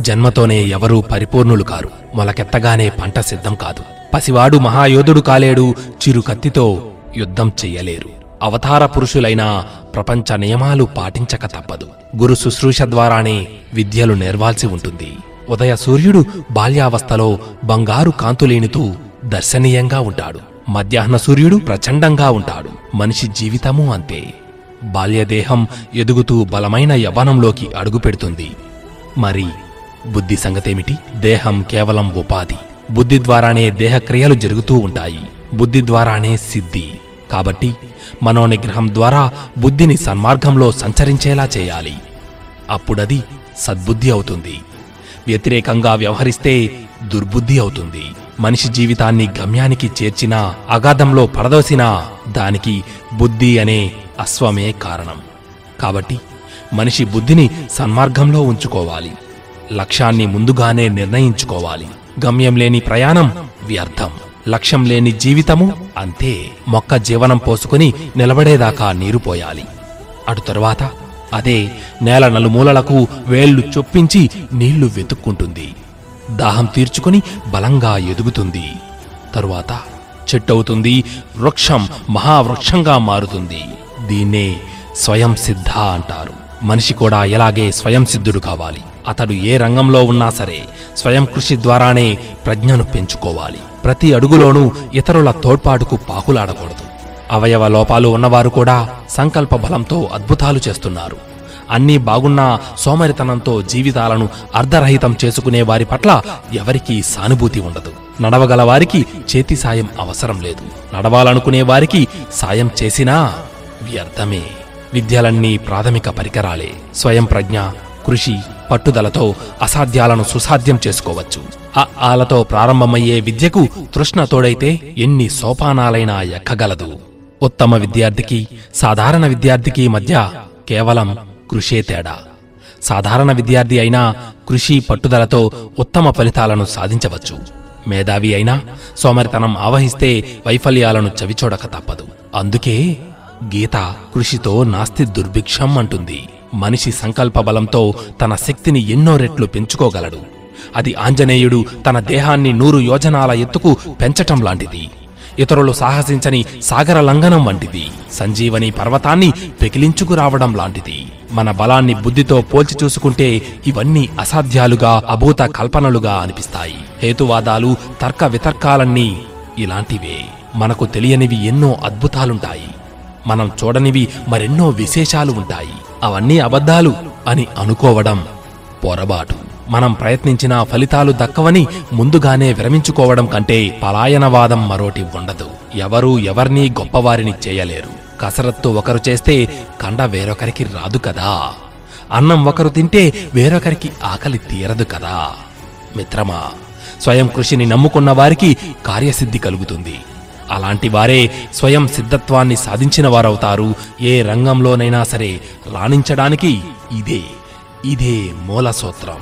జన్మతోనే ఎవరూ పరిపూర్ణులు కారు. మొలకెత్తగానే పంట సిద్ధం కాదు. పసివాడు మహాయోధుడు కాలేడు చిరు కత్తితో యుద్ధం చెయ్యలేరు. అవతార పురుషులైన ప్రపంచ నియమాలు పాటించక తప్పదు. గురు శుశ్రూష ద్వారానే విద్యలు నేర్వాల్సి ఉంటుంది. ఉదయ సూర్యుడు బాల్యావస్థలో బంగారు కాంతులేనితూ దర్శనీయంగా ఉంటాడు. మధ్యాహ్న సూర్యుడు ప్రచండంగా ఉంటాడు. మనిషి జీవితమూ అంతే. బాల్యదేహం ఎదుగుతూ బలమైన యవ్వనంలోకి అడుగుపెడుతుంది మరి బుద్ధి సంగతేమిటి? దేహం కేవలం ఉపాధి. బుద్ధి ద్వారానే దేహక్రియలు జరుగుతూ ఉంటాయి. బుద్ధి ద్వారానే సిద్ధి. కాబట్టి మనోనిగ్రహం ద్వారా బుద్ధిని సన్మార్గంలో సంచరించేలా చేయాలి. అప్పుడది సద్బుద్ధి అవుతుంది. వ్యతిరేకంగా వ్యవహరిస్తే దుర్బుద్ధి అవుతుంది. మనిషి జీవితాన్ని గమ్యానికి చేర్చినా అగాధంలో పడదోసినా దానికి బుద్ధి అనే అశ్వమే కారణం. కాబట్టి మనిషి బుద్ధిని సన్మార్గంలో ఉంచుకోవాలి. లక్ష్యాన్ని ముందుగానే నిర్ణయించుకోవాలి. గమ్యం లేని ప్రయాణం వ్యర్థం. లక్ష్యం లేని జీవితము అంతే. మొక్క జీవనం పోసుకుని నిలబడేదాకా నీరు పోయాలి. అటు తరువాత అదే నేల నలుమూలలకు వేళ్ళు చొప్పించి నీళ్ళు వెతుక్కుంటుంది. దాహం తీర్చుకుని బలంగా ఎదుగుతుంది. తరువాత చెట్టవుతుంది వృక్షం మహావృక్షంగా మారుతుంది. దీన్నే స్వయం సిద్ధ అంటారు. మనిషి కూడా ఎలాగే స్వయం సిద్ధుడు కావాలి. అతడు ఏ రంగంలో ఉన్నా సరే స్వయం కృషి ద్వారానే ప్రజ్ఞను పెంచుకోవాలి. ప్రతి అడుగులోనూ ఇతరుల తోడ్పాటుకు పాకులాడకూడదు. అవయవ లోపాలు ఉన్నవారు కూడా సంకల్ప బలంతో అద్భుతాలు చేస్తున్నారు. అన్నీ బాగున్నా సోమరితనంతో జీవితాలను అర్ధరహితం చేసుకునే వారి పట్ల ఎవరికీ సానుభూతి ఉండదు. నడవగల వారికి చేతి సాయం అవసరం లేదు. నడవాలనుకునే వారికి సాయం చేసినా వ్యర్థమే. విద్యలన్నీ ప్రాథమిక పరికరాలే. స్వయం ప్రజ్ఞ కృషి పట్టుదలతో అసాధ్యాలను సుసాధ్యం చేసుకోవచ్చు. అ ఆలతో ప్రారంభమయ్యే విద్యకు తృష్ణ తోడైతే ఎన్ని సోపానాలైనా ఎక్కగలదు. ఉత్తమ విద్యార్థికి సాధారణ విద్యార్థికి మధ్య కేవలం కృషే తేడా. సాధారణ విద్యార్థి అయినా కృషి పట్టుదలతో ఉత్తమ ఫలితాలను సాధించవచ్చు. మేధావి అయినా సోమరితనం ఆవహిస్తే వైఫల్యాలను చవిచూడక తప్పదు. అందుకే గీత కృషితో నాస్తి దుర్భిక్షం అంటుంది. మనిషి సంకల్ప బలంతో తన శక్తిని ఎన్నో రెట్లు పెంచుకోగలడు. అది ఆంజనేయుడు తన దేహాన్ని నూరు యోజనాల ఎత్తుకు పెంచటం లాంటిది. ఇతరులు సాహసించని సాగర లంఘనం వంటిది. సంజీవని పర్వతాన్ని పెకిలించుకురావడం లాంటిది. మన బలాన్ని బుద్ధితో పోల్చి చూసుకుంటే ఇవన్నీ అసాధ్యాలుగా అభూత కల్పనలుగా అనిపిస్తాయి. హేతువాదాలు తర్క వితర్కాలన్నీ ఇలాంటివే. మనకు తెలియనివి ఎన్నో అద్భుతాలుంటాయి. మనం చూడనివి మరెన్నో విశేషాలు ఉంటాయి. అవన్నీ అబద్ధాలు అని అనుకోవడం పొరబాటు మనం ప్రయత్నించినా ఫలితాలు దక్కవని ముందుగానే విరమించుకోవడం కంటే పలాయనవాదం మరోటి ఉండదు. ఎవరూ ఎవర్నీ గొప్పవారిని చేయలేరు. కసరత్తు ఒకరు చేస్తే కండ వేరొకరికి రాదు కదా. అన్నం ఒకరు తింటే వేరొకరికి ఆకలి తీరదు కదా. మిత్రమా స్వయం కృషిని నమ్ముకున్న వారికి కార్యసిద్ధి కలుగుతుంది. అలాంటి వారే స్వయం సిద్ధత్వాన్ని సాధించిన వారవుతారు. ఏ రంగంలోనైనా సరే రాణించడానికి ఇదే ఇదే మూల సూత్రం